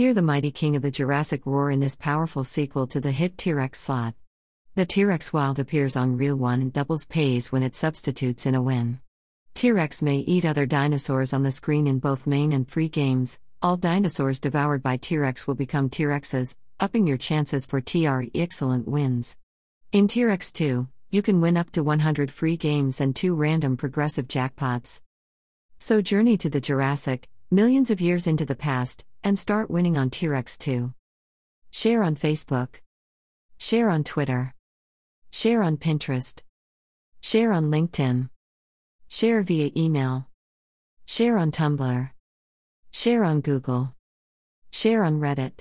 Hear the mighty king of the Jurassic roar in this powerful sequel to the hit T Rex slot. The T Rex Wild appears on Reel 1 and doubles pays when it substitutes in a win. T Rex may eat other dinosaurs on the screen in both main and free games. All dinosaurs devoured by T Rex will become T Rexes, upping your chances for TR excellent wins. In T Rex 2, you can win up to 100 free games and 2 random progressive jackpots. So journey to the Jurassic, millions of years into the past, and start winning on T Rex 2. Share on Facebook. Share on Twitter. Share on Pinterest. Share on LinkedIn. Share via email. Share on Tumblr. Share on Google. Share on Reddit.